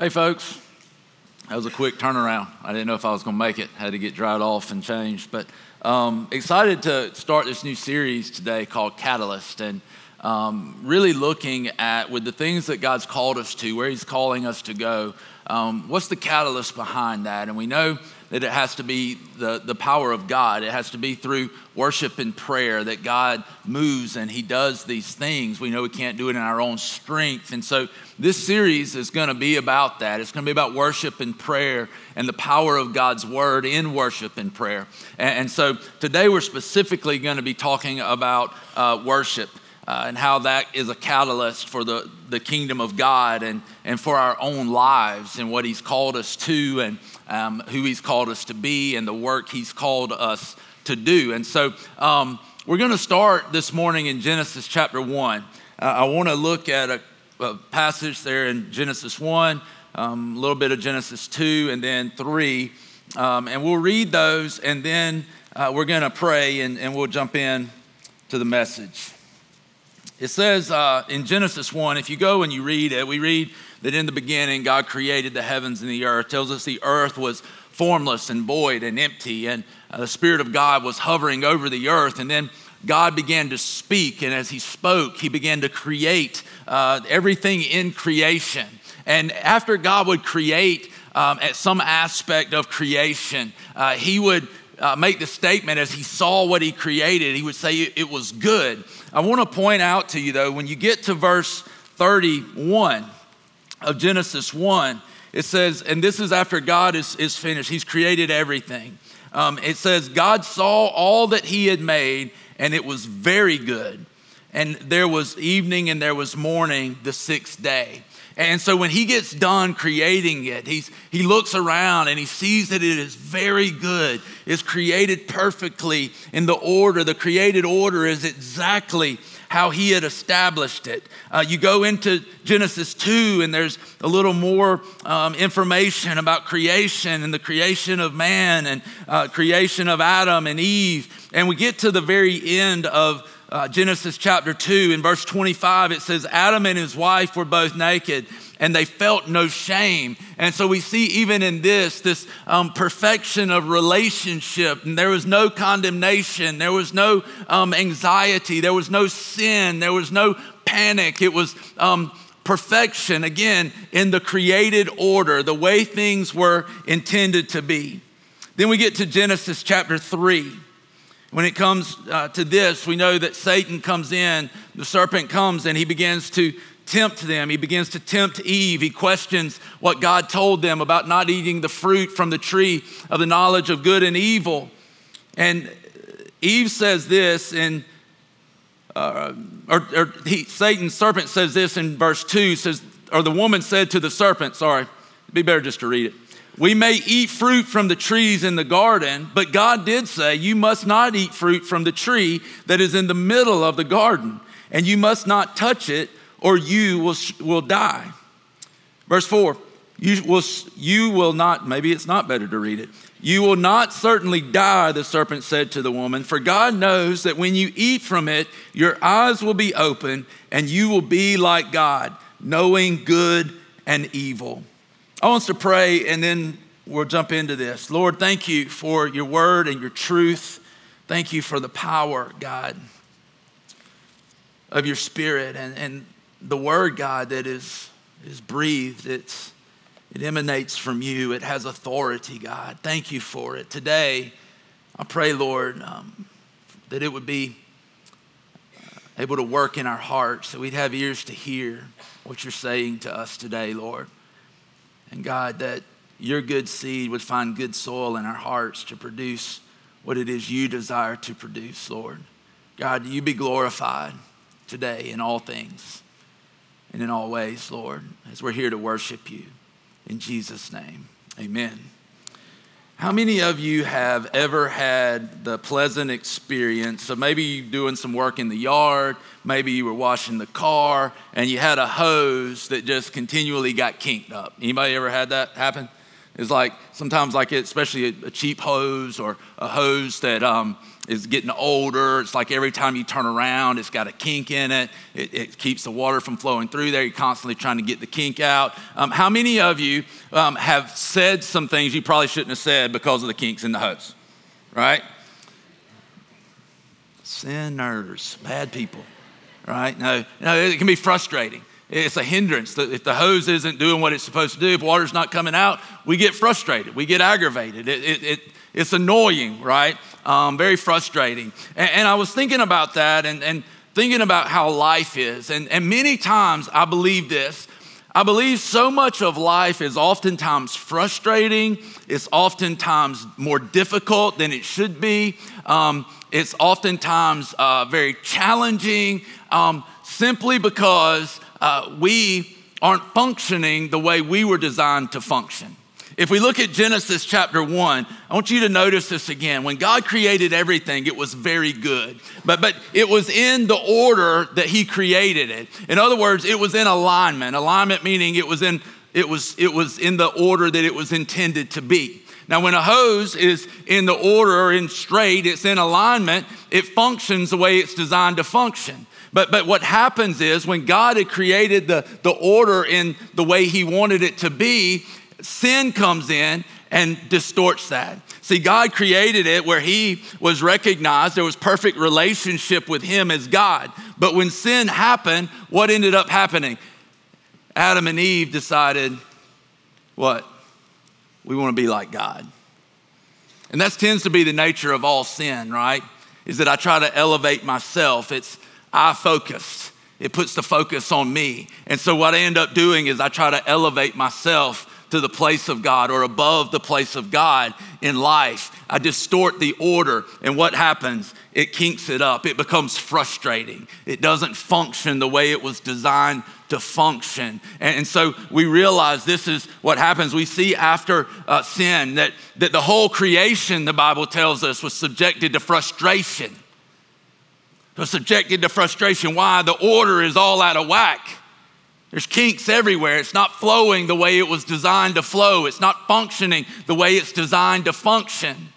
Hey, folks. That was a quick turnaround. I didn't know if I was going to make it. Had to get dried off and changed. But um, excited to start this new series today called Catalyst. And um, really looking at, with the things that God's called us to, where He's calling us to go, um, what's the catalyst behind that? And we know that it has to be the, the power of God. It has to be through worship and prayer that God moves and He does these things. We know we can't do it in our own strength. And so this series is going to be about that. It's going to be about worship and prayer and the power of God's word in worship and prayer. And, and so today we're specifically going to be talking about uh, worship. Uh, and how that is a catalyst for the, the kingdom of God and, and for our own lives and what He's called us to and um, who He's called us to be and the work He's called us to do. And so um, we're going to start this morning in Genesis chapter 1. Uh, I want to look at a, a, passage there in Genesis 1, um, a little bit of Genesis 2, and then 3. Um, and we'll read those and then uh, we're going to pray and, and we'll jump in to the message. It says uh, in Genesis 1, if you go and you read it, we read that in the beginning God created the heavens and the earth. It tells us the earth was formless and void and empty, and uh, the Spirit of God was hovering over the earth. And then God began to speak, and as He spoke, He began to create uh, everything in creation. And after God would create um, at some aspect of creation, uh, He would uh, make the statement as he saw what he created, he would say it was good. I want to point out to you, though, when you get to verse 31 of Genesis 1, it says, and this is after God is, is finished, he's created everything. Um, it says, God saw all that he had made, and it was very good. And there was evening and there was morning the sixth day. And so when he gets done creating it, he's, he looks around and he sees that it is very good. It's created perfectly in the order. The created order is exactly how he had established it. Uh, you go into Genesis 2, and there's a little more um, information about creation and the creation of man and uh, creation of Adam and Eve. And we get to the very end of uh, Genesis chapter 2, in verse 25, it says, Adam and his wife were both naked and they felt no shame. And so we see even in this, this um, perfection of relationship. And there was no condemnation, there was no um, anxiety, there was no sin, there was no panic. It was um, perfection, again, in the created order, the way things were intended to be. Then we get to Genesis chapter 3. When it comes uh, to this, we know that Satan comes in, the serpent comes, and he begins to tempt them. He begins to tempt Eve. He questions what God told them about not eating the fruit from the tree of the knowledge of good and evil. And Eve says this in, uh, or, or he, Satan, serpent says this in verse 2, says, or the woman said to the serpent, sorry, it'd be better just to read it. We may eat fruit from the trees in the garden, but God did say, You must not eat fruit from the tree that is in the middle of the garden, and you must not touch it, or you will, will die. Verse 4 you will, you will not, maybe it's not better to read it. You will not certainly die, the serpent said to the woman, for God knows that when you eat from it, your eyes will be open, and you will be like God, knowing good and evil. I want us to pray and then we'll jump into this. Lord, thank you for your word and your truth. Thank you for the power, God, of your spirit and, and the word, God, that is, is breathed. It's, it emanates from you. It has authority, God. Thank you for it. Today, I pray, Lord, um, that it would be uh, able to work in our hearts, that we'd have ears to hear what you're saying to us today, Lord. And God, that your good seed would find good soil in our hearts to produce what it is you desire to produce, Lord. God, you be glorified today in all things and in all ways, Lord, as we're here to worship you. In Jesus' name, amen. How many of you have ever had the pleasant experience of maybe you doing some work in the yard, maybe you were washing the car, and you had a hose that just continually got kinked up? Anybody ever had that happen? Is like sometimes like it, especially a, a, cheap hose or a hose that um, is getting older. It's like every time you turn around, it's got a kink in it. It, it keeps the water from flowing through there. You're constantly trying to get the kink out. Um, how many of you um, have said some things you probably shouldn't have said because of the kinks in the hose? Right? Sinners, bad people. Right? No, no, it can be frustrating. It's a hindrance. If the hose isn't doing what it's supposed to do, if water's not coming out, we get frustrated. We get aggravated. It, it, it it's annoying, right? Um, very frustrating. And, and, I was thinking about that and, and thinking about how life is. And, and many times I believe this. I believe so much of life is oftentimes frustrating. It's oftentimes more difficult than it should be. Um, it's oftentimes uh, very challenging um, simply because uh, we aren't functioning the way we were designed to function. If we look at Genesis chapter 1, I want you to notice this again. When God created everything, it was very good. But, but it was in the order that He created it. In other words, it was in alignment. Alignment meaning it was in, it was, it was in the order that it was intended to be. Now, when a hose is in the order or in straight, it's in alignment, it functions the way it's designed to function. But, but what happens is when God had created the, the order in the way He wanted it to be, sin comes in and distorts that. See, God created it where He was recognized, there was perfect relationship with Him as God. But when sin happened, what ended up happening? Adam and Eve decided, what? We want to be like God. And that tends to be the nature of all sin, right? Is that I try to elevate myself. It's I focused. It puts the focus on me. And so what I end up doing is I try to elevate myself to the place of God or above the place of God in life. I distort the order, and what happens? It kinks it up. It becomes frustrating. It doesn't function the way it was designed to function. And, so we realize this is what happens. We see after uh, sin that, that the whole creation, the Bible tells us, was subjected to frustration are subjected to frustration. Why? The order is all out of whack. There's kinks everywhere. It's not flowing the way it was designed to flow. It's not functioning the way it's designed to function.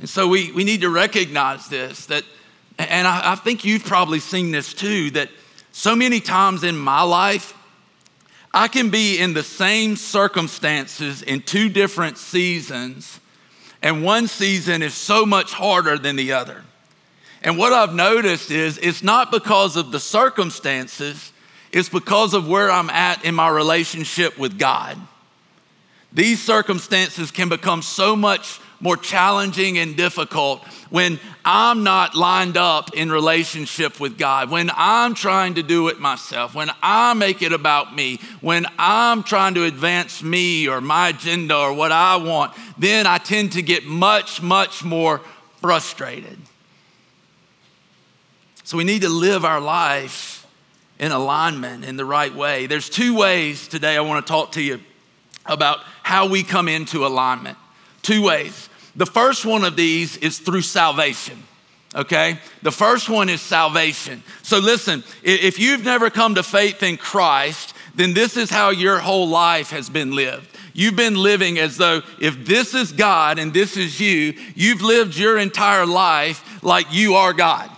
And so we, we need to recognize this that, and I, I think you've probably seen this too, that so many times in my life, I can be in the same circumstances in two different seasons, and one season is so much harder than the other. And what I've noticed is it's not because of the circumstances, it's because of where I'm at in my relationship with God. These circumstances can become so much more challenging and difficult when I'm not lined up in relationship with God, when I'm trying to do it myself, when I make it about me, when I'm trying to advance me or my agenda or what I want, then I tend to get much, much more frustrated. So we need to live our life in alignment in the right way. There's two ways today I want to talk to you about how we come into alignment. Two ways. The first one of these is through salvation. Okay? The first one is salvation. So listen, if you've never come to faith in Christ, then this is how your whole life has been lived. You've been living as though if this is God and this is you, you've lived your entire life like you are God.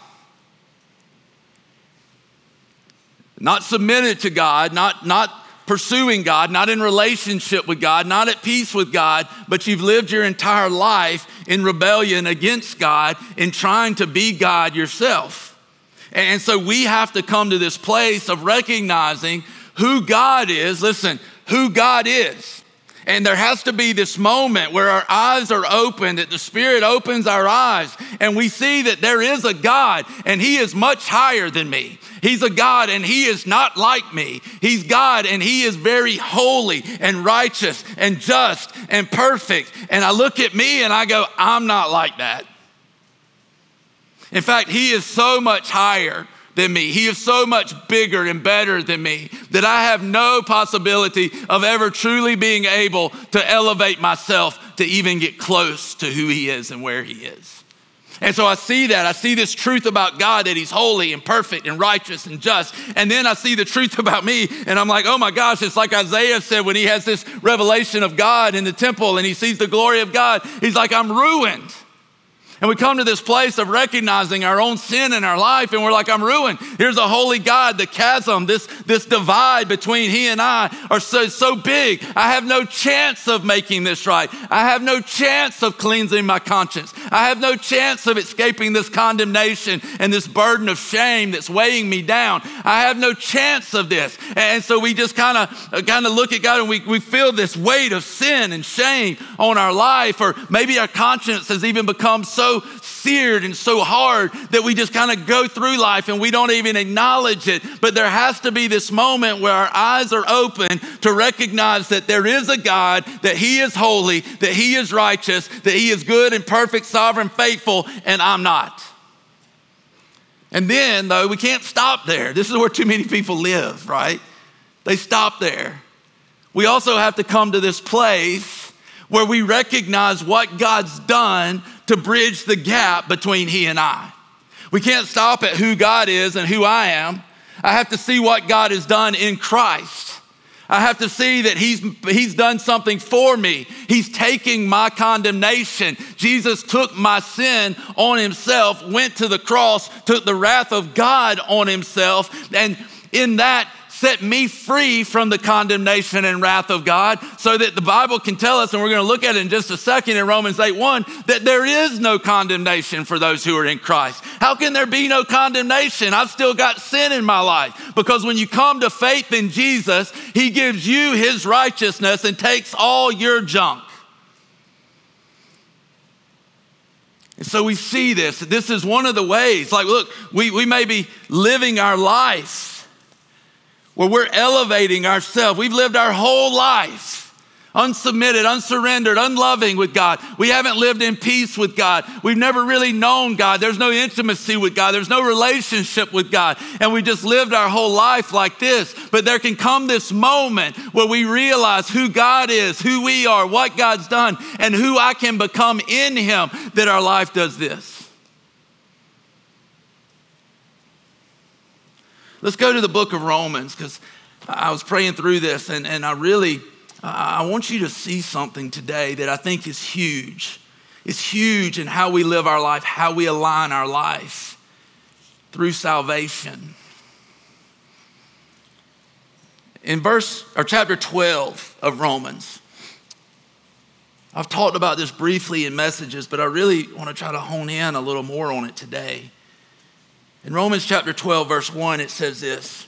Not submitted to God, not, not pursuing God, not in relationship with God, not at peace with God, but you've lived your entire life in rebellion against God, in trying to be God yourself. And so we have to come to this place of recognizing who God is. Listen, who God is. And there has to be this moment where our eyes are open, that the Spirit opens our eyes, and we see that there is a God, and He is much higher than me. He's a God, and He is not like me. He's God, and He is very holy and righteous and just and perfect. And I look at me and I go, I'm not like that. In fact, He is so much higher than me. He is so much bigger and better than me that I have no possibility of ever truly being able to elevate myself to even get close to who He is and where He is. And so I see that. I see this truth about God that He's holy and perfect and righteous and just. And then I see the truth about me, and I'm like, oh my gosh, it's like Isaiah said when he has this revelation of God in the temple and he sees the glory of God. He's like, I'm ruined. And we come to this place of recognizing our own sin in our life, and we're like, I'm ruined. Here's a holy God. The chasm, this, this divide between He and I, are so, so big. I have no chance of making this right. I have no chance of cleansing my conscience. I have no chance of escaping this condemnation and this burden of shame that's weighing me down. I have no chance of this. And so we just kind of kind of look at God and we, we feel this weight of sin and shame on our life, or maybe our conscience has even become so seared and so hard that we just kind of go through life and we don't even acknowledge it. But there has to be this moment where our eyes are open to recognize that there is a God, that He is holy, that He is righteous, that He is good and perfect, sovereign, faithful, and I'm not. And then, though, we can't stop there. This is where too many people live, right? They stop there. We also have to come to this place where we recognize what God's done to bridge the gap between He and I. We can't stop at who God is and who I am. I have to see what God has done in Christ. I have to see that he's, he's done something for me. He's taking my condemnation. Jesus took my sin on himself, went to the cross, took the wrath of God on himself, and in that, set me free from the condemnation and wrath of God so that the Bible can tell us, and we're going to look at it in just a second in Romans 8 1, that there is no condemnation for those who are in Christ. How can there be no condemnation? I've still got sin in my life because when you come to faith in Jesus, He gives you His righteousness and takes all your junk. And so we see this. This is one of the ways. Like, look, we, we may be living our life where we're elevating ourselves. We've lived our whole life unsubmitted, unsurrendered, unloving with God. We haven't lived in peace with God. We've never really known God. There's no intimacy with God. There's no relationship with God. And we just lived our whole life like this. But there can come this moment where we realize who God is, who we are, what God's done, and who I can become in Him that our life does this. Let's go to the book of Romans because I was praying through this and, and I really, I want you to see something today that I think is huge. It's huge in how we live our life, how we align our life through salvation. In verse or chapter 12 of Romans, I've talked about this briefly in messages, but I really want to try to hone in a little more on it today. In Romans chapter 12, verse 1, it says this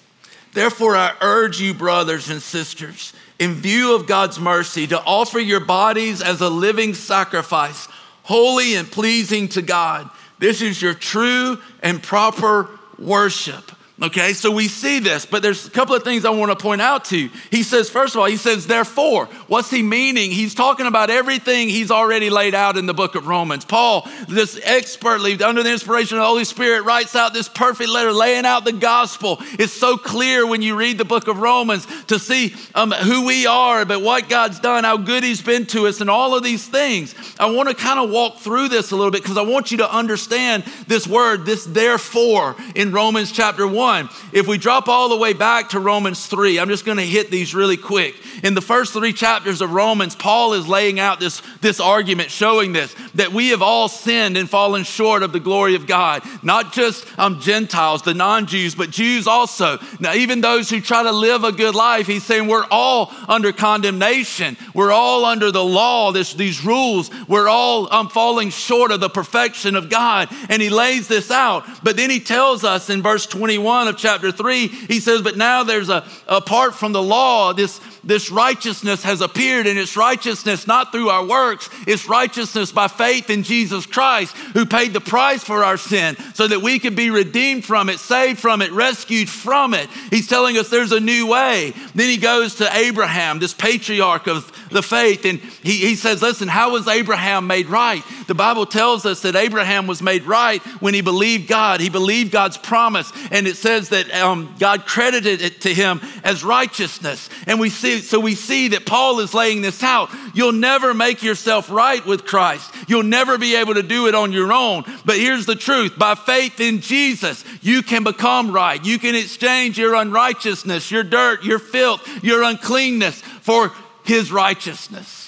Therefore, I urge you, brothers and sisters, in view of God's mercy, to offer your bodies as a living sacrifice, holy and pleasing to God. This is your true and proper worship. Okay, so we see this, but there's a couple of things I want to point out to you. He says, first of all, he says, therefore. What's he meaning? He's talking about everything he's already laid out in the book of Romans. Paul, this expertly, under the inspiration of the Holy Spirit, writes out this perfect letter laying out the gospel. It's so clear when you read the book of Romans to see um, who we are, but what God's done, how good he's been to us, and all of these things. I want to kind of walk through this a little bit because I want you to understand this word, this therefore, in Romans chapter 1. 1. If we drop all the way back to Romans 3, I'm just going to hit these really quick. In the first three chapters of Romans, Paul is laying out this, this argument showing this that we have all sinned and fallen short of the glory of God. Not just um, Gentiles, the non Jews, but Jews also. Now, even those who try to live a good life, he's saying we're all under condemnation. We're all under the law, this, these rules. We're all um, falling short of the perfection of God. And he lays this out. But then he tells us in verse 21 1 of chapter 3, he says, But now there's a, apart from the law, this, this righteousness has appeared, and it's righteousness not through our works, it's righteousness by faith in Jesus Christ, who paid the price for our sin so that we could be redeemed from it, saved from it, rescued from it. He's telling us there's a new way. Then he goes to Abraham, this patriarch of the faith, and he, he says, Listen, how was Abraham made right? The Bible tells us that Abraham was made right when he believed God, he believed God's promise, and it says that um, God credited it to him as righteousness. And we see, so we see that Paul is laying this out. You'll never make yourself right with Christ. You'll never be able to do it on your own. But here's the truth by faith in Jesus, you can become right. You can exchange your unrighteousness, your dirt, your filth, your uncleanness for his righteousness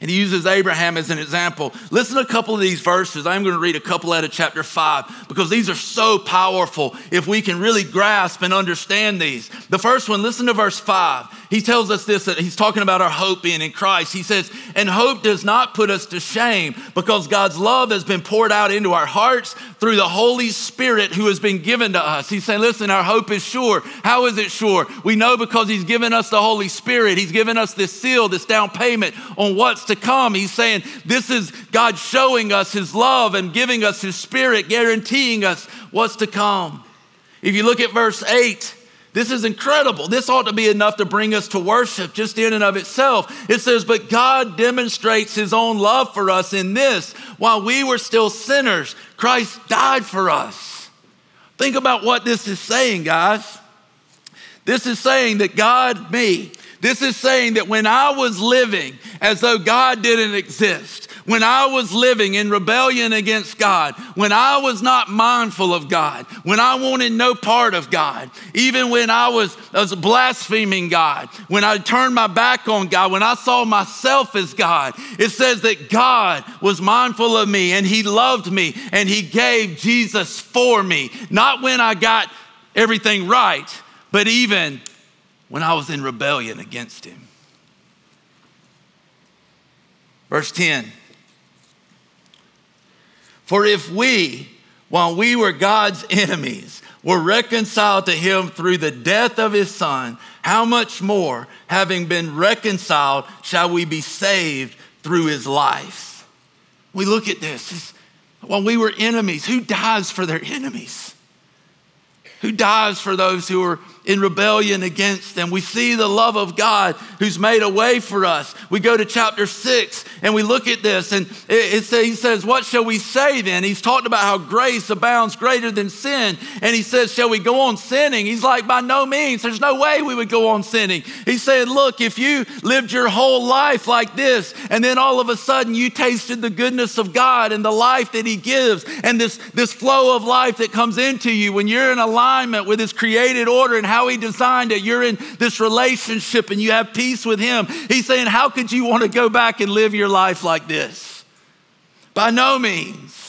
and he uses Abraham as an example. Listen to a couple of these verses. I'm going to read a couple out of chapter 5 because these are so powerful if we can really grasp and understand these. The first one, listen to verse 5. He tells us this that he's talking about our hope being in Christ. He says, And hope does not put us to shame because God's love has been poured out into our hearts through the Holy Spirit who has been given to us. He's saying, Listen, our hope is sure. How is it sure? We know because he's given us the Holy Spirit. He's given us this seal, this down payment on what's to to come. He's saying this is God showing us his love and giving us his spirit, guaranteeing us what's to come. If you look at verse 8, this is incredible. This ought to be enough to bring us to worship just in and of itself. It says, But God demonstrates his own love for us in this while we were still sinners, Christ died for us. Think about what this is saying, guys. This is saying that God, me, this is saying that when I was living as though God didn't exist, when I was living in rebellion against God, when I was not mindful of God, when I wanted no part of God, even when I was, was blaspheming God, when I turned my back on God, when I saw myself as God, it says that God was mindful of me and He loved me and He gave Jesus for me. Not when I got everything right, but even when I was in rebellion against him. Verse 10 For if we, while we were God's enemies, were reconciled to him through the death of his son, how much more, having been reconciled, shall we be saved through his life? We look at this. While we were enemies, who dies for their enemies? Who dies for those who are in rebellion against them. We see the love of God who's made a way for us. We go to chapter six and we look at this, and it, it, he says, What shall we say then? He's talked about how grace abounds greater than sin. And he says, Shall we go on sinning? He's like, By no means. There's no way we would go on sinning. He's saying, Look, if you lived your whole life like this, and then all of a sudden you tasted the goodness of God and the life that He gives, and this, this flow of life that comes into you when you're in alignment with His created order and how He designed it. You're in this relationship and you have peace with Him. He's saying, How could you want to go back and live your life like this? By no means.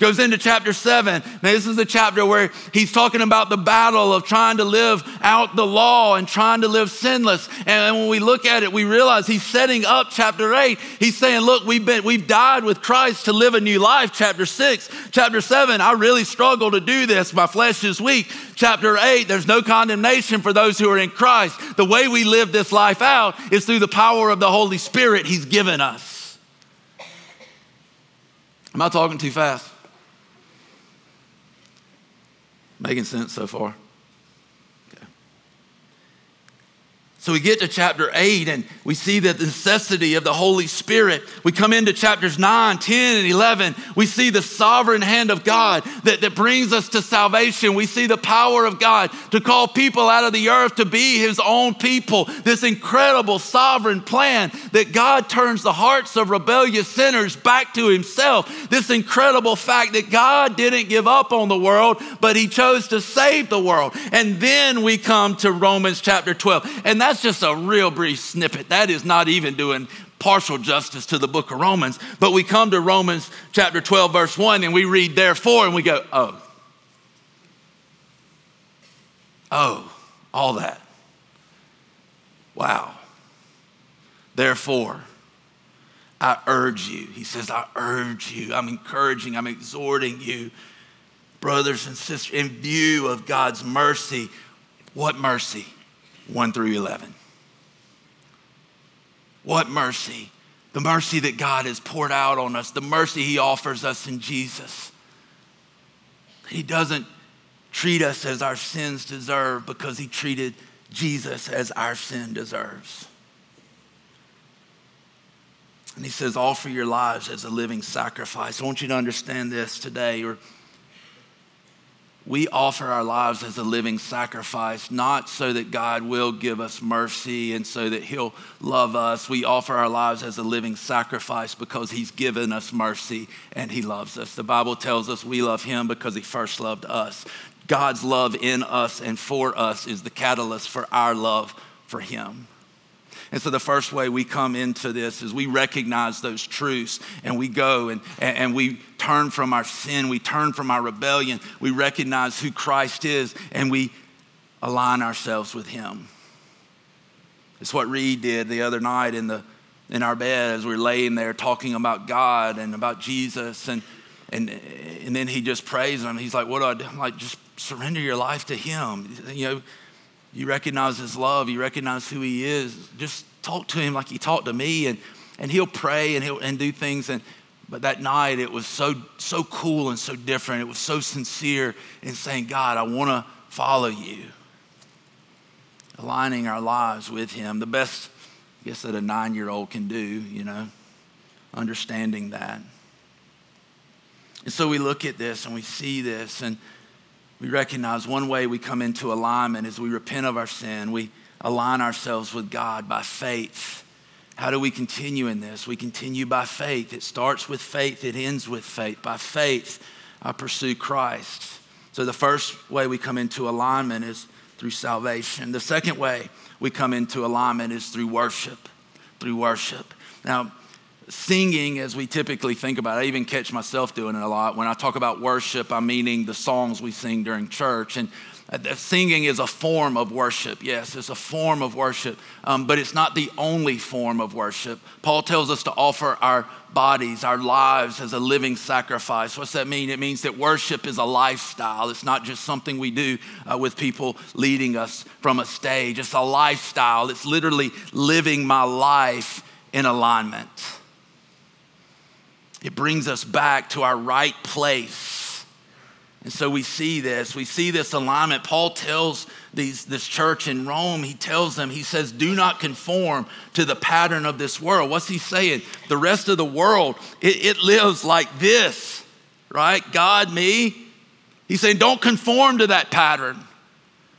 Goes into chapter seven. Now, this is the chapter where he's talking about the battle of trying to live out the law and trying to live sinless. And when we look at it, we realize he's setting up chapter eight. He's saying, Look, we've been we've died with Christ to live a new life. Chapter six, chapter seven, I really struggle to do this. My flesh is weak. Chapter eight, there's no condemnation for those who are in Christ. The way we live this life out is through the power of the Holy Spirit he's given us. Am I talking too fast? Making sense so far? So we get to chapter 8 and we see the necessity of the Holy Spirit. We come into chapters 9, 10, and 11. We see the sovereign hand of God that, that brings us to salvation. We see the power of God to call people out of the earth to be his own people. This incredible sovereign plan that God turns the hearts of rebellious sinners back to himself. This incredible fact that God didn't give up on the world, but he chose to save the world. And then we come to Romans chapter 12. And that's that's just a real brief snippet. That is not even doing partial justice to the book of Romans. But we come to Romans chapter 12, verse 1, and we read, therefore, and we go, oh. Oh, all that. Wow. Therefore, I urge you. He says, I urge you. I'm encouraging, I'm exhorting you, brothers and sisters, in view of God's mercy. What mercy? 1 through 11. What mercy! The mercy that God has poured out on us, the mercy He offers us in Jesus. He doesn't treat us as our sins deserve because He treated Jesus as our sin deserves. And He says, offer your lives as a living sacrifice. I want you to understand this today, or we offer our lives as a living sacrifice, not so that God will give us mercy and so that He'll love us. We offer our lives as a living sacrifice because He's given us mercy and He loves us. The Bible tells us we love Him because He first loved us. God's love in us and for us is the catalyst for our love for Him. And so the first way we come into this is we recognize those truths and we go and, and we turn from our sin, we turn from our rebellion, we recognize who Christ is, and we align ourselves with Him. It's what Reed did the other night in, the, in our bed as we were laying there talking about God and about Jesus. And, and, and then he just prays him. He's like, What do I do? I'm like, just surrender your life to Him. You know, you recognize his love, you recognize who he is. Just talk to him like he talked to me, and, and he'll pray and he'll and do things. And but that night it was so so cool and so different. It was so sincere in saying, God, I want to follow you. Aligning our lives with him. The best, I guess, that a nine-year-old can do, you know, understanding that. And so we look at this and we see this and we recognize one way we come into alignment is we repent of our sin. We align ourselves with God by faith. How do we continue in this? We continue by faith. It starts with faith, it ends with faith. By faith, I pursue Christ. So the first way we come into alignment is through salvation. The second way we come into alignment is through worship. Through worship. Now, singing as we typically think about it. I even catch myself doing it a lot. When I talk about worship, I'm meaning the songs we sing during church. And uh, singing is a form of worship. Yes, it's a form of worship, um, but it's not the only form of worship. Paul tells us to offer our bodies, our lives as a living sacrifice. What's that mean? It means that worship is a lifestyle. It's not just something we do uh, with people leading us from a stage. It's a lifestyle. It's literally living my life in alignment. It brings us back to our right place. And so we see this. We see this alignment. Paul tells these, this church in Rome, he tells them, he says, do not conform to the pattern of this world. What's he saying? The rest of the world, it, it lives like this, right? God, me. He's saying, don't conform to that pattern.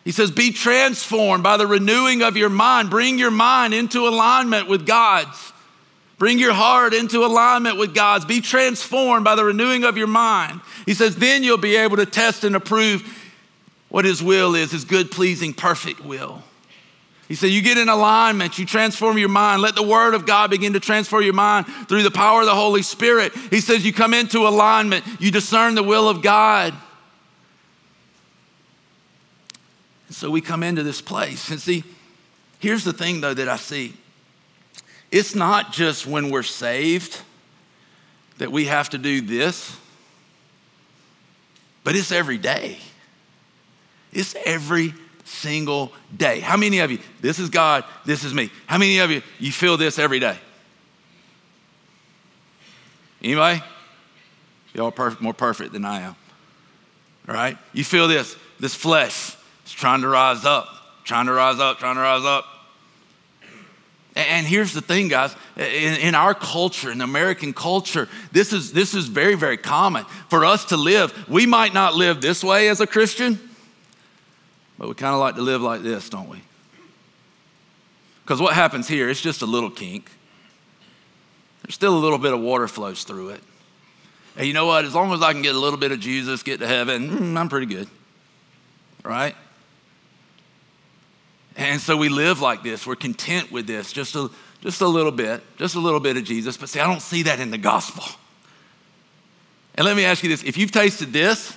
He says, be transformed by the renewing of your mind. Bring your mind into alignment with God's. Bring your heart into alignment with God's. Be transformed by the renewing of your mind. He says, then you'll be able to test and approve what His will is, His good, pleasing, perfect will. He said, You get in alignment, you transform your mind. Let the Word of God begin to transform your mind through the power of the Holy Spirit. He says, You come into alignment, you discern the will of God. And so we come into this place. And see, here's the thing, though, that I see it's not just when we're saved that we have to do this, but it's every day. It's every single day. How many of you, this is God, this is me. How many of you, you feel this every day? Anybody? Y'all perfect, more perfect than I am. All right? You feel this, this flesh is trying to rise up, trying to rise up, trying to rise up. And here's the thing, guys. In, in, our culture, in American culture, this is, this is very, very common. For us to live, we might not live this way as a Christian, but we kind of like to live like this, don't we? Because what happens here, it's just a little kink. There's still a little bit of water flows through it. And you know what? As long as I can get a little bit of Jesus, get to heaven, mm, I'm pretty good. Right? And so we live like this. We're content with this, just a, just a little bit, just a little bit of Jesus. But see, I don't see that in the gospel. And let me ask you this if you've tasted this,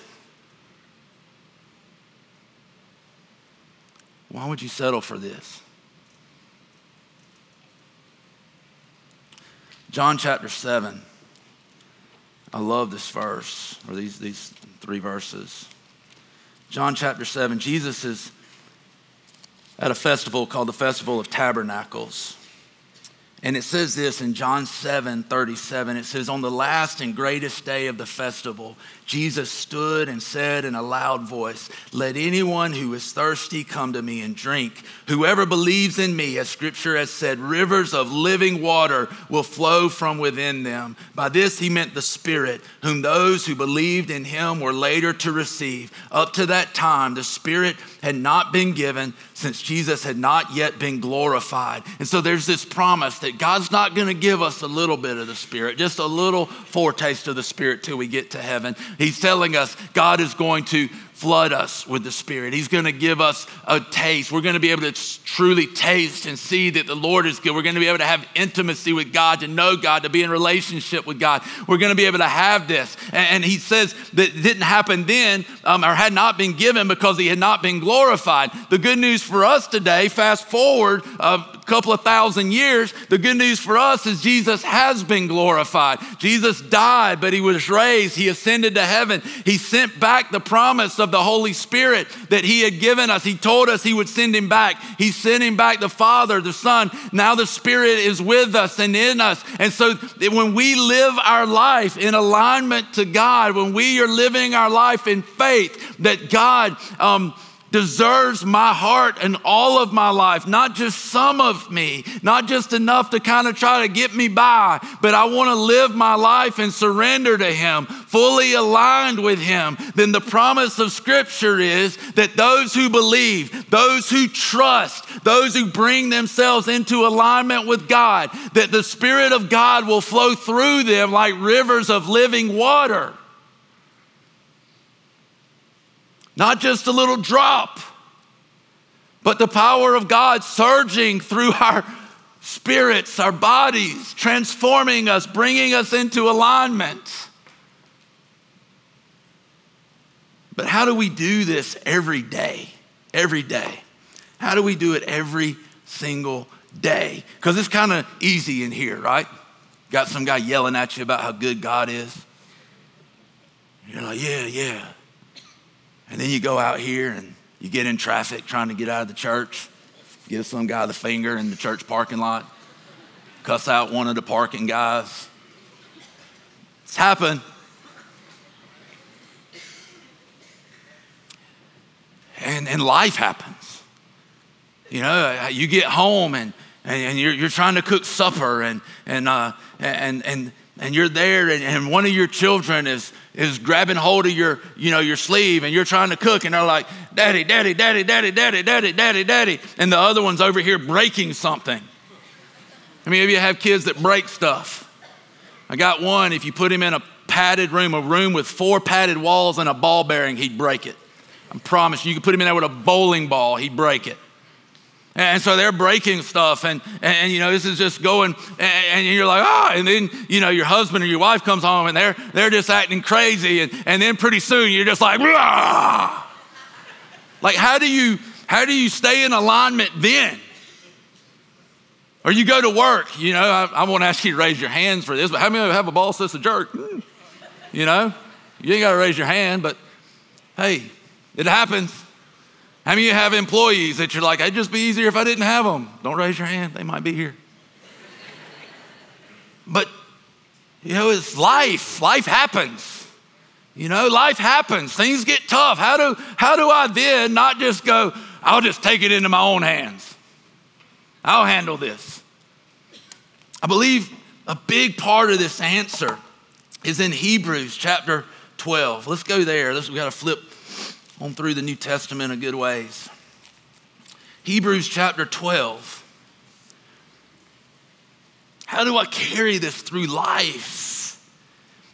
why would you settle for this? John chapter 7. I love this verse, or these, these three verses. John chapter 7, Jesus is at a festival called the Festival of Tabernacles. And it says this in John 7 37. It says, On the last and greatest day of the festival, Jesus stood and said in a loud voice, Let anyone who is thirsty come to me and drink. Whoever believes in me, as scripture has said, rivers of living water will flow from within them. By this he meant the Spirit, whom those who believed in him were later to receive. Up to that time, the Spirit had not been given since Jesus had not yet been glorified. And so there's this promise that God's not going to give us a little bit of the Spirit, just a little foretaste of the Spirit till we get to heaven. He's telling us God is going to flood us with the Spirit. He's going to give us a taste. We're going to be able to truly taste and see that the Lord is good. We're going to be able to have intimacy with God, to know God, to be in relationship with God. We're going to be able to have this. And, he says that didn't happen then um, or had not been given because he had not been glorified. The good news for us today, fast forward a couple of thousand years, the good news for us is Jesus has been glorified. Jesus died, but he was raised. He ascended to heaven. He sent back the promise of the Holy Spirit that He had given us. He told us He would send Him back. He sent Him back the Father, the Son. Now the Spirit is with us and in us. And so when we live our life in alignment to God, when we are living our life in faith that God, um, deserves my heart and all of my life, not just some of me, not just enough to kind of try to get me by, but I want to live my life and surrender to Him, fully aligned with Him, then the promise of Scripture is that those who believe, those who trust, those who bring themselves into alignment with God, that the Spirit of God will flow through them like rivers of living water. Not just a little drop, but the power of God surging through our spirits, our bodies, transforming us, bringing us into alignment. But how do we do this every day? Every day. How do we do it every single day? Because it's kind of easy in here, right? Got some guy yelling at you about how good God is. You're like, yeah, yeah. And then you go out here and you get in traffic trying to get out of the church, give some guy the finger in the church parking lot, cuss out one of the parking guys. It's happened. And, and life happens. You know, you get home and, and, you're, you're trying to cook supper and, and, uh, and, and, and you're there and, and one of your children is, is grabbing hold of your, you know, your sleeve and you're trying to cook and they're like, daddy, daddy, daddy, daddy, daddy, daddy, daddy, daddy. And the other one's over here breaking something. I mean, maybe you have kids that break stuff. I got one, if you put him in a padded room, a room with four padded walls and a ball bearing, he'd break it. I promise you, you could put him in there with a bowling ball, he'd break it. And so they're breaking stuff, and, and, you know, this is just going, and, and you're like, ah, and then, you know, your husband or your wife comes home and they're, they're just acting crazy, and, and then pretty soon you're just like, Rah! like, how do you, how do you stay in alignment then? Or you go to work, you know, I, I won't ask you to raise your hands for this, but how many have a boss that's a jerk? Hmm. You know, you ain't got to raise your hand, but hey, it happens. How many of you have employees that you're like, it'd just be easier if I didn't have them? Don't raise your hand, they might be here. But, you know, it's life. Life happens. You know, life happens. Things get tough. How do, how do I then not just go, I'll just take it into my own hands? I'll handle this. I believe a big part of this answer is in Hebrews chapter 12. Let's go there. Let's, we got to flip on through the New Testament in good ways. Hebrews chapter 12. How do I carry this through life?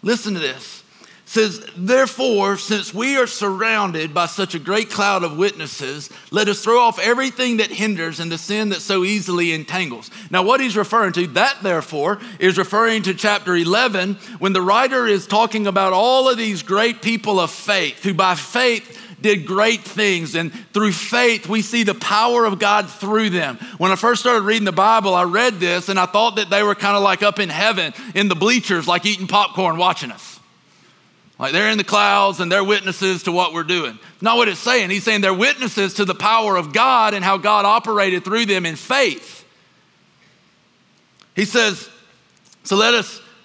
Listen to this. It says, Therefore, since we are surrounded by such a great cloud of witnesses, let us throw off everything that hinders and the sin that so easily entangles. Now, what he's referring to, that therefore, is referring to chapter 11 when the writer is talking about all of these great people of faith who by faith did great things. And through faith, we see the power of God through them. When I first started reading the Bible, I read this and I thought that they were kind of like up in heaven in the bleachers, like eating popcorn, watching us. Like they're in the clouds and they're witnesses to what we're doing. Not what it's saying. He's saying they're witnesses to the power of God and how God operated through them in faith. He says, So let us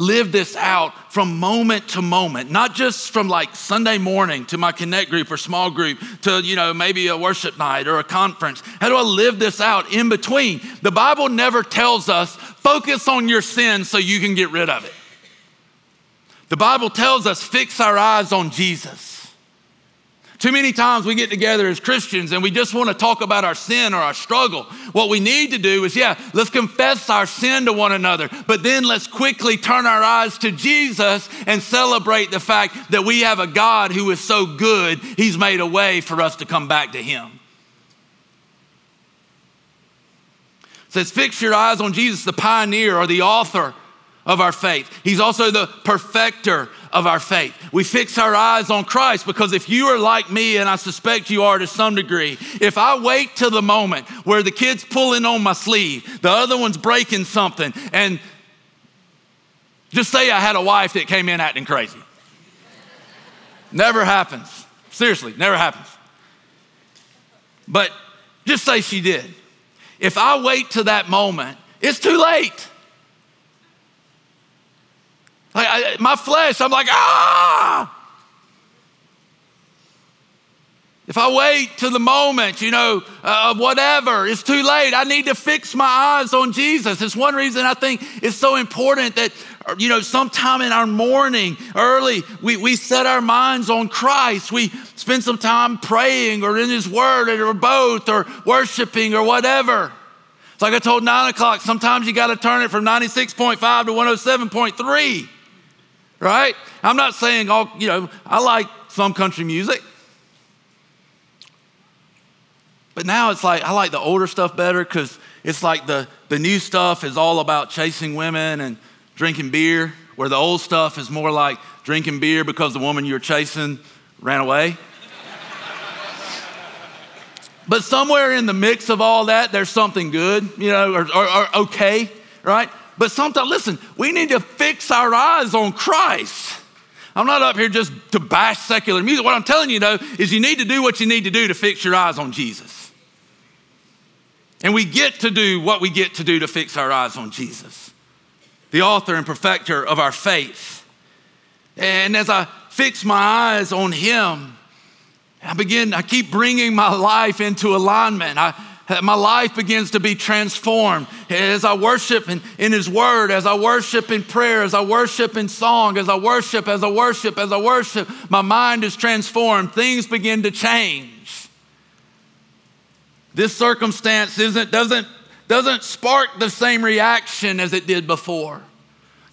live this out from moment to moment, not just from like Sunday morning to my connect group or small group to, you know, maybe a worship night or a conference. How do I live this out in between? The Bible never tells us focus on your sin so you can get rid of it. The Bible tells us fix our eyes on Jesus. Too many times we get together as Christians and we just want to talk about our sin or our struggle. What we need to do is, yeah, let's confess our sin to one another, but then let's quickly turn our eyes to Jesus and celebrate the fact that we have a God who is so good, He's made a way for us to come back to Him. It says, fix your eyes on Jesus, the pioneer or the author of our faith. He's also the perfecter of our faith. We fix our eyes on Christ because if you are like me, and I suspect you are to some degree, if I wait till the moment where the kid's pulling on my sleeve, the other one's breaking something, and just say I had a wife that came in acting crazy. Never happens. Seriously, never happens. But just say she did. If I wait to that moment, it's too late. Like I, my flesh, I'm like, ah! If I wait to the moment, you know, uh, whatever, it's too late. I need to fix my eyes on Jesus. It's one reason I think it's so important that, you know, sometime in our morning, early, we, we set our minds on Christ. We spend some time praying or in His Word or both or worshiping or whatever. It's like I told nine o'clock, sometimes you got to turn it from 96.5 to 107.3 right? I'm not saying all, you know, I like some country music. But now it's like, I like the older stuff better because it's like the, the new stuff is all about chasing women and drinking beer, where the old stuff is more like drinking beer because the woman you're chasing ran away. but somewhere in the mix of all that, there's something good, you know, or, or, or okay, right? But sometimes, listen, we need to fix our eyes on Christ. I'm not up here just to bash secular music. What I'm telling you, though, is you need to do what you need to do to fix your eyes on Jesus. And we get to do what we get to do to fix our eyes on Jesus, the author and perfecter of our faith. And as I fix my eyes on Him, I begin, I keep bringing my life into alignment. I, my life begins to be transformed as I worship in, in His Word, as I worship in prayer, as I worship in song, as I worship, as I worship, as I worship. My mind is transformed. Things begin to change. This circumstance isn't, doesn't, doesn't spark the same reaction as it did before.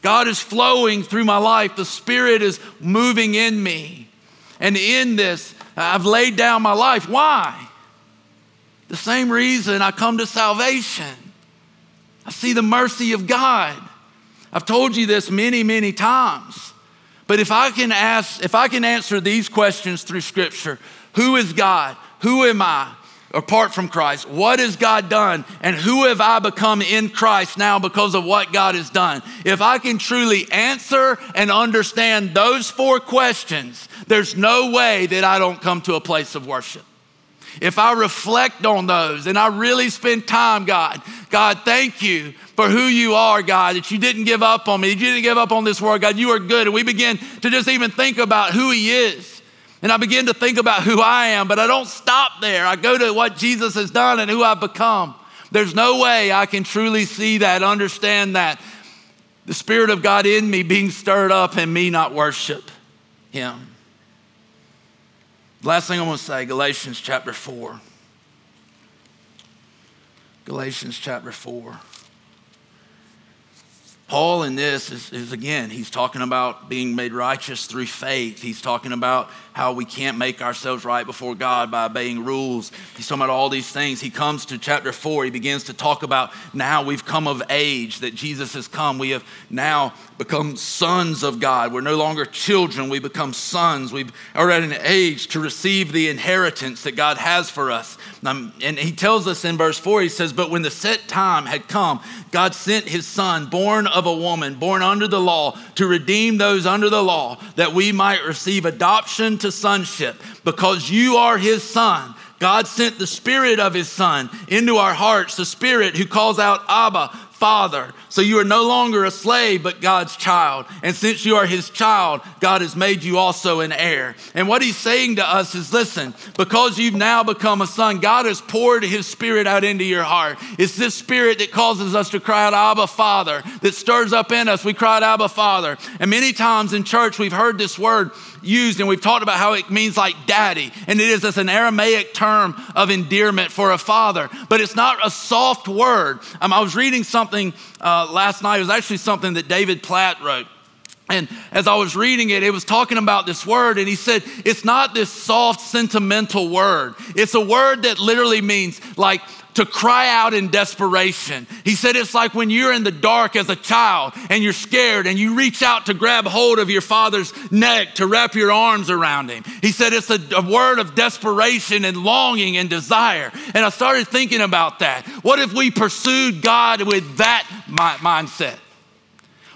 God is flowing through my life, the Spirit is moving in me. And in this, I've laid down my life. Why? The same reason I come to salvation. I see the mercy of God. I've told you this many, many times. But if I can ask, if I can answer these questions through scripture, who is God? Who am I? Apart from Christ, what has God done? And who have I become in Christ now because of what God has done? If I can truly answer and understand those four questions, there's no way that I don't come to a place of worship if I reflect on those and I really spend time, God, God, thank you for who you are, God, that you didn't give up on me, that you didn't give up on this world, God, you are good. And we begin to just even think about who He is. And I begin to think about who I am, but I don't stop there. I go to what Jesus has done and who I've become. There's no way I can truly see that, understand that. The Spirit of God in me being stirred up and me not worship Him. Last thing I want to say Galatians chapter 4. Galatians chapter 4. Paul in this is, is, again, he's talking about being made righteous through faith. He's talking about how we can't make ourselves right before God by obeying rules. He's talking about all these things. He comes to chapter four. He begins to talk about now we've come of age, that Jesus has come. We have now become sons of God. We're no longer children. We become sons. We are at an age to receive the inheritance that God has for us. And he tells us in verse 4, he says, But when the set time had come, God sent his son, born of a woman, born under the law, to redeem those under the law, that we might receive adoption to sonship. Because you are his son, God sent the spirit of his son into our hearts, the spirit who calls out, Abba, Father. So you are no longer a slave, but God's child. And since you are his child, God has made you also an heir. And what he's saying to us is listen, because you've now become a son, God has poured his spirit out into your heart. It's this spirit that causes us to cry out, Abba, Father, that stirs up in us. We cry out, Abba, Father. And many times in church, we've heard this word used and we've talked about how it means like daddy. And it is as an Aramaic term of endearment for a father, but it's not a soft word. Um, I was reading something uh, last night. It was actually something that David Platt wrote. And as I was reading it, it was talking about this word, and he said, It's not this soft, sentimental word. It's a word that literally means like to cry out in desperation. He said it's like when you're in the dark as a child and you're scared and you reach out to grab hold of your father's neck to wrap your arms around him. He said it's a, a word of desperation and longing and desire. And I started thinking about that. What if we pursued God with that mindset?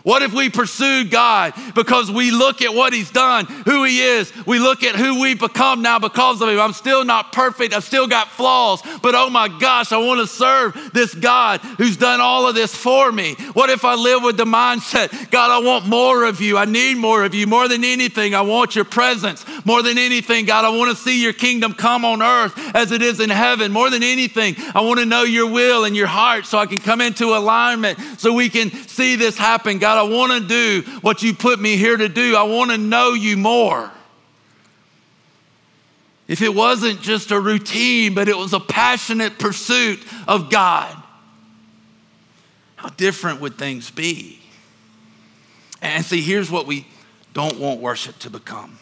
What if we pursued God because we look at what He's done, who He is, we look at who we've become now because of Him? I'm still not perfect, I've still got flaws, but oh my gosh, I want to serve this God who's done all of this for me. What if I live with the mindset, God, I want more of you, I need more of you, more than anything, I want your presence, more than anything, God, I want to see your kingdom come on earth as it is in heaven, more than anything, I want to know your will and your heart so I can come into alignment so we can see this happen, God. God, I want to do what you put me here to do. I want to know you more. If it wasn't just a routine, but it was a passionate pursuit of God, how different would things be? And see, here's what we don't want worship to become.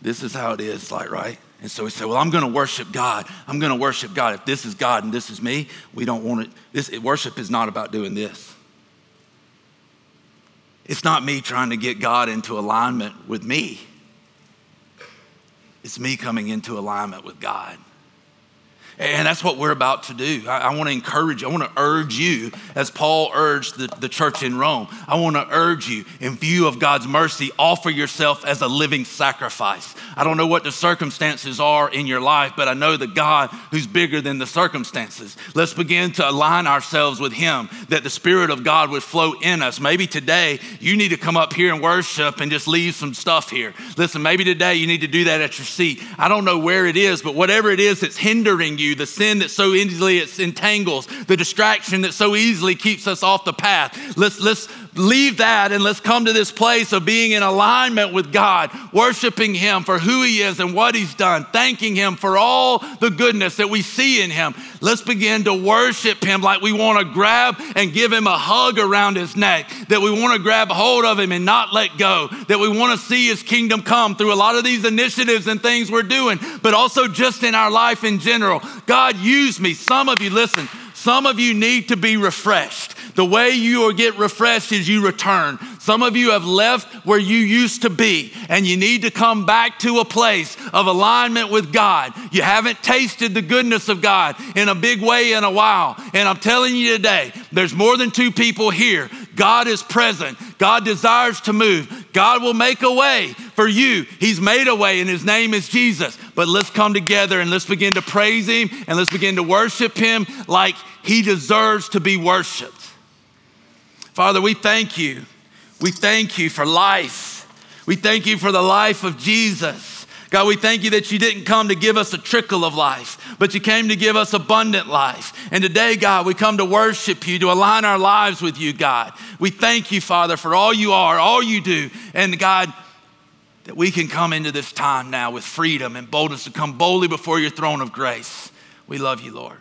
This is how it is, like, right? And so we say, well, I'm going to worship God. I'm going to worship God. If this is God and this is me, we don't want it. This worship is not about doing this. It's not me trying to get God into alignment with me. It's me coming into alignment with God. And that's what we're about to do. I, I want to encourage you. I want to urge you, as Paul urged the, the church in Rome, I want to urge you, in view of God's mercy, offer yourself as a living sacrifice. I don't know what the circumstances are in your life, but I know the God who's bigger than the circumstances. Let's begin to align ourselves with Him, that the Spirit of God would flow in us. Maybe today you need to come up here and worship and just leave some stuff here. Listen, maybe today you need to do that at your seat. I don't know where it is, but whatever it is that's hindering you, you, the sin that so easily entangles, the distraction that so easily keeps us off the path. Let's, let's leave that and let's come to this place of being in alignment with God, worshiping Him for who He is and what He's done, thanking Him for all the goodness that we see in Him. Let's begin to worship Him like we want to grab and give Him a hug around His neck, that we want to grab hold of Him and not let go, that we want to see His kingdom come through a lot of these initiatives and things we're doing, but also just in our life in general. God, use me. Some of you, listen, some of you need to be refreshed. The way you get refreshed is you return. Some of you have left where you used to be, and you need to come back to a place of alignment with God. You haven't tasted the goodness of God in a big way in a while. And I'm telling you today, there's more than two people here. God is present. God desires to move. God will make a way for you. He's made a way, and His name is Jesus. But let's come together and let's begin to praise Him and let's begin to worship Him like He deserves to be worshiped. Father, we thank you we thank you for life. We thank you for the life of Jesus. God, we thank you that you didn't come to give us a trickle of life, but you came to give us abundant life. And today, God, we come to worship you, to align our lives with you, God. We thank you, Father, for all you are, all you do. And God, that we can come into this time now with freedom and boldness to come boldly before your throne of grace. We love you, Lord.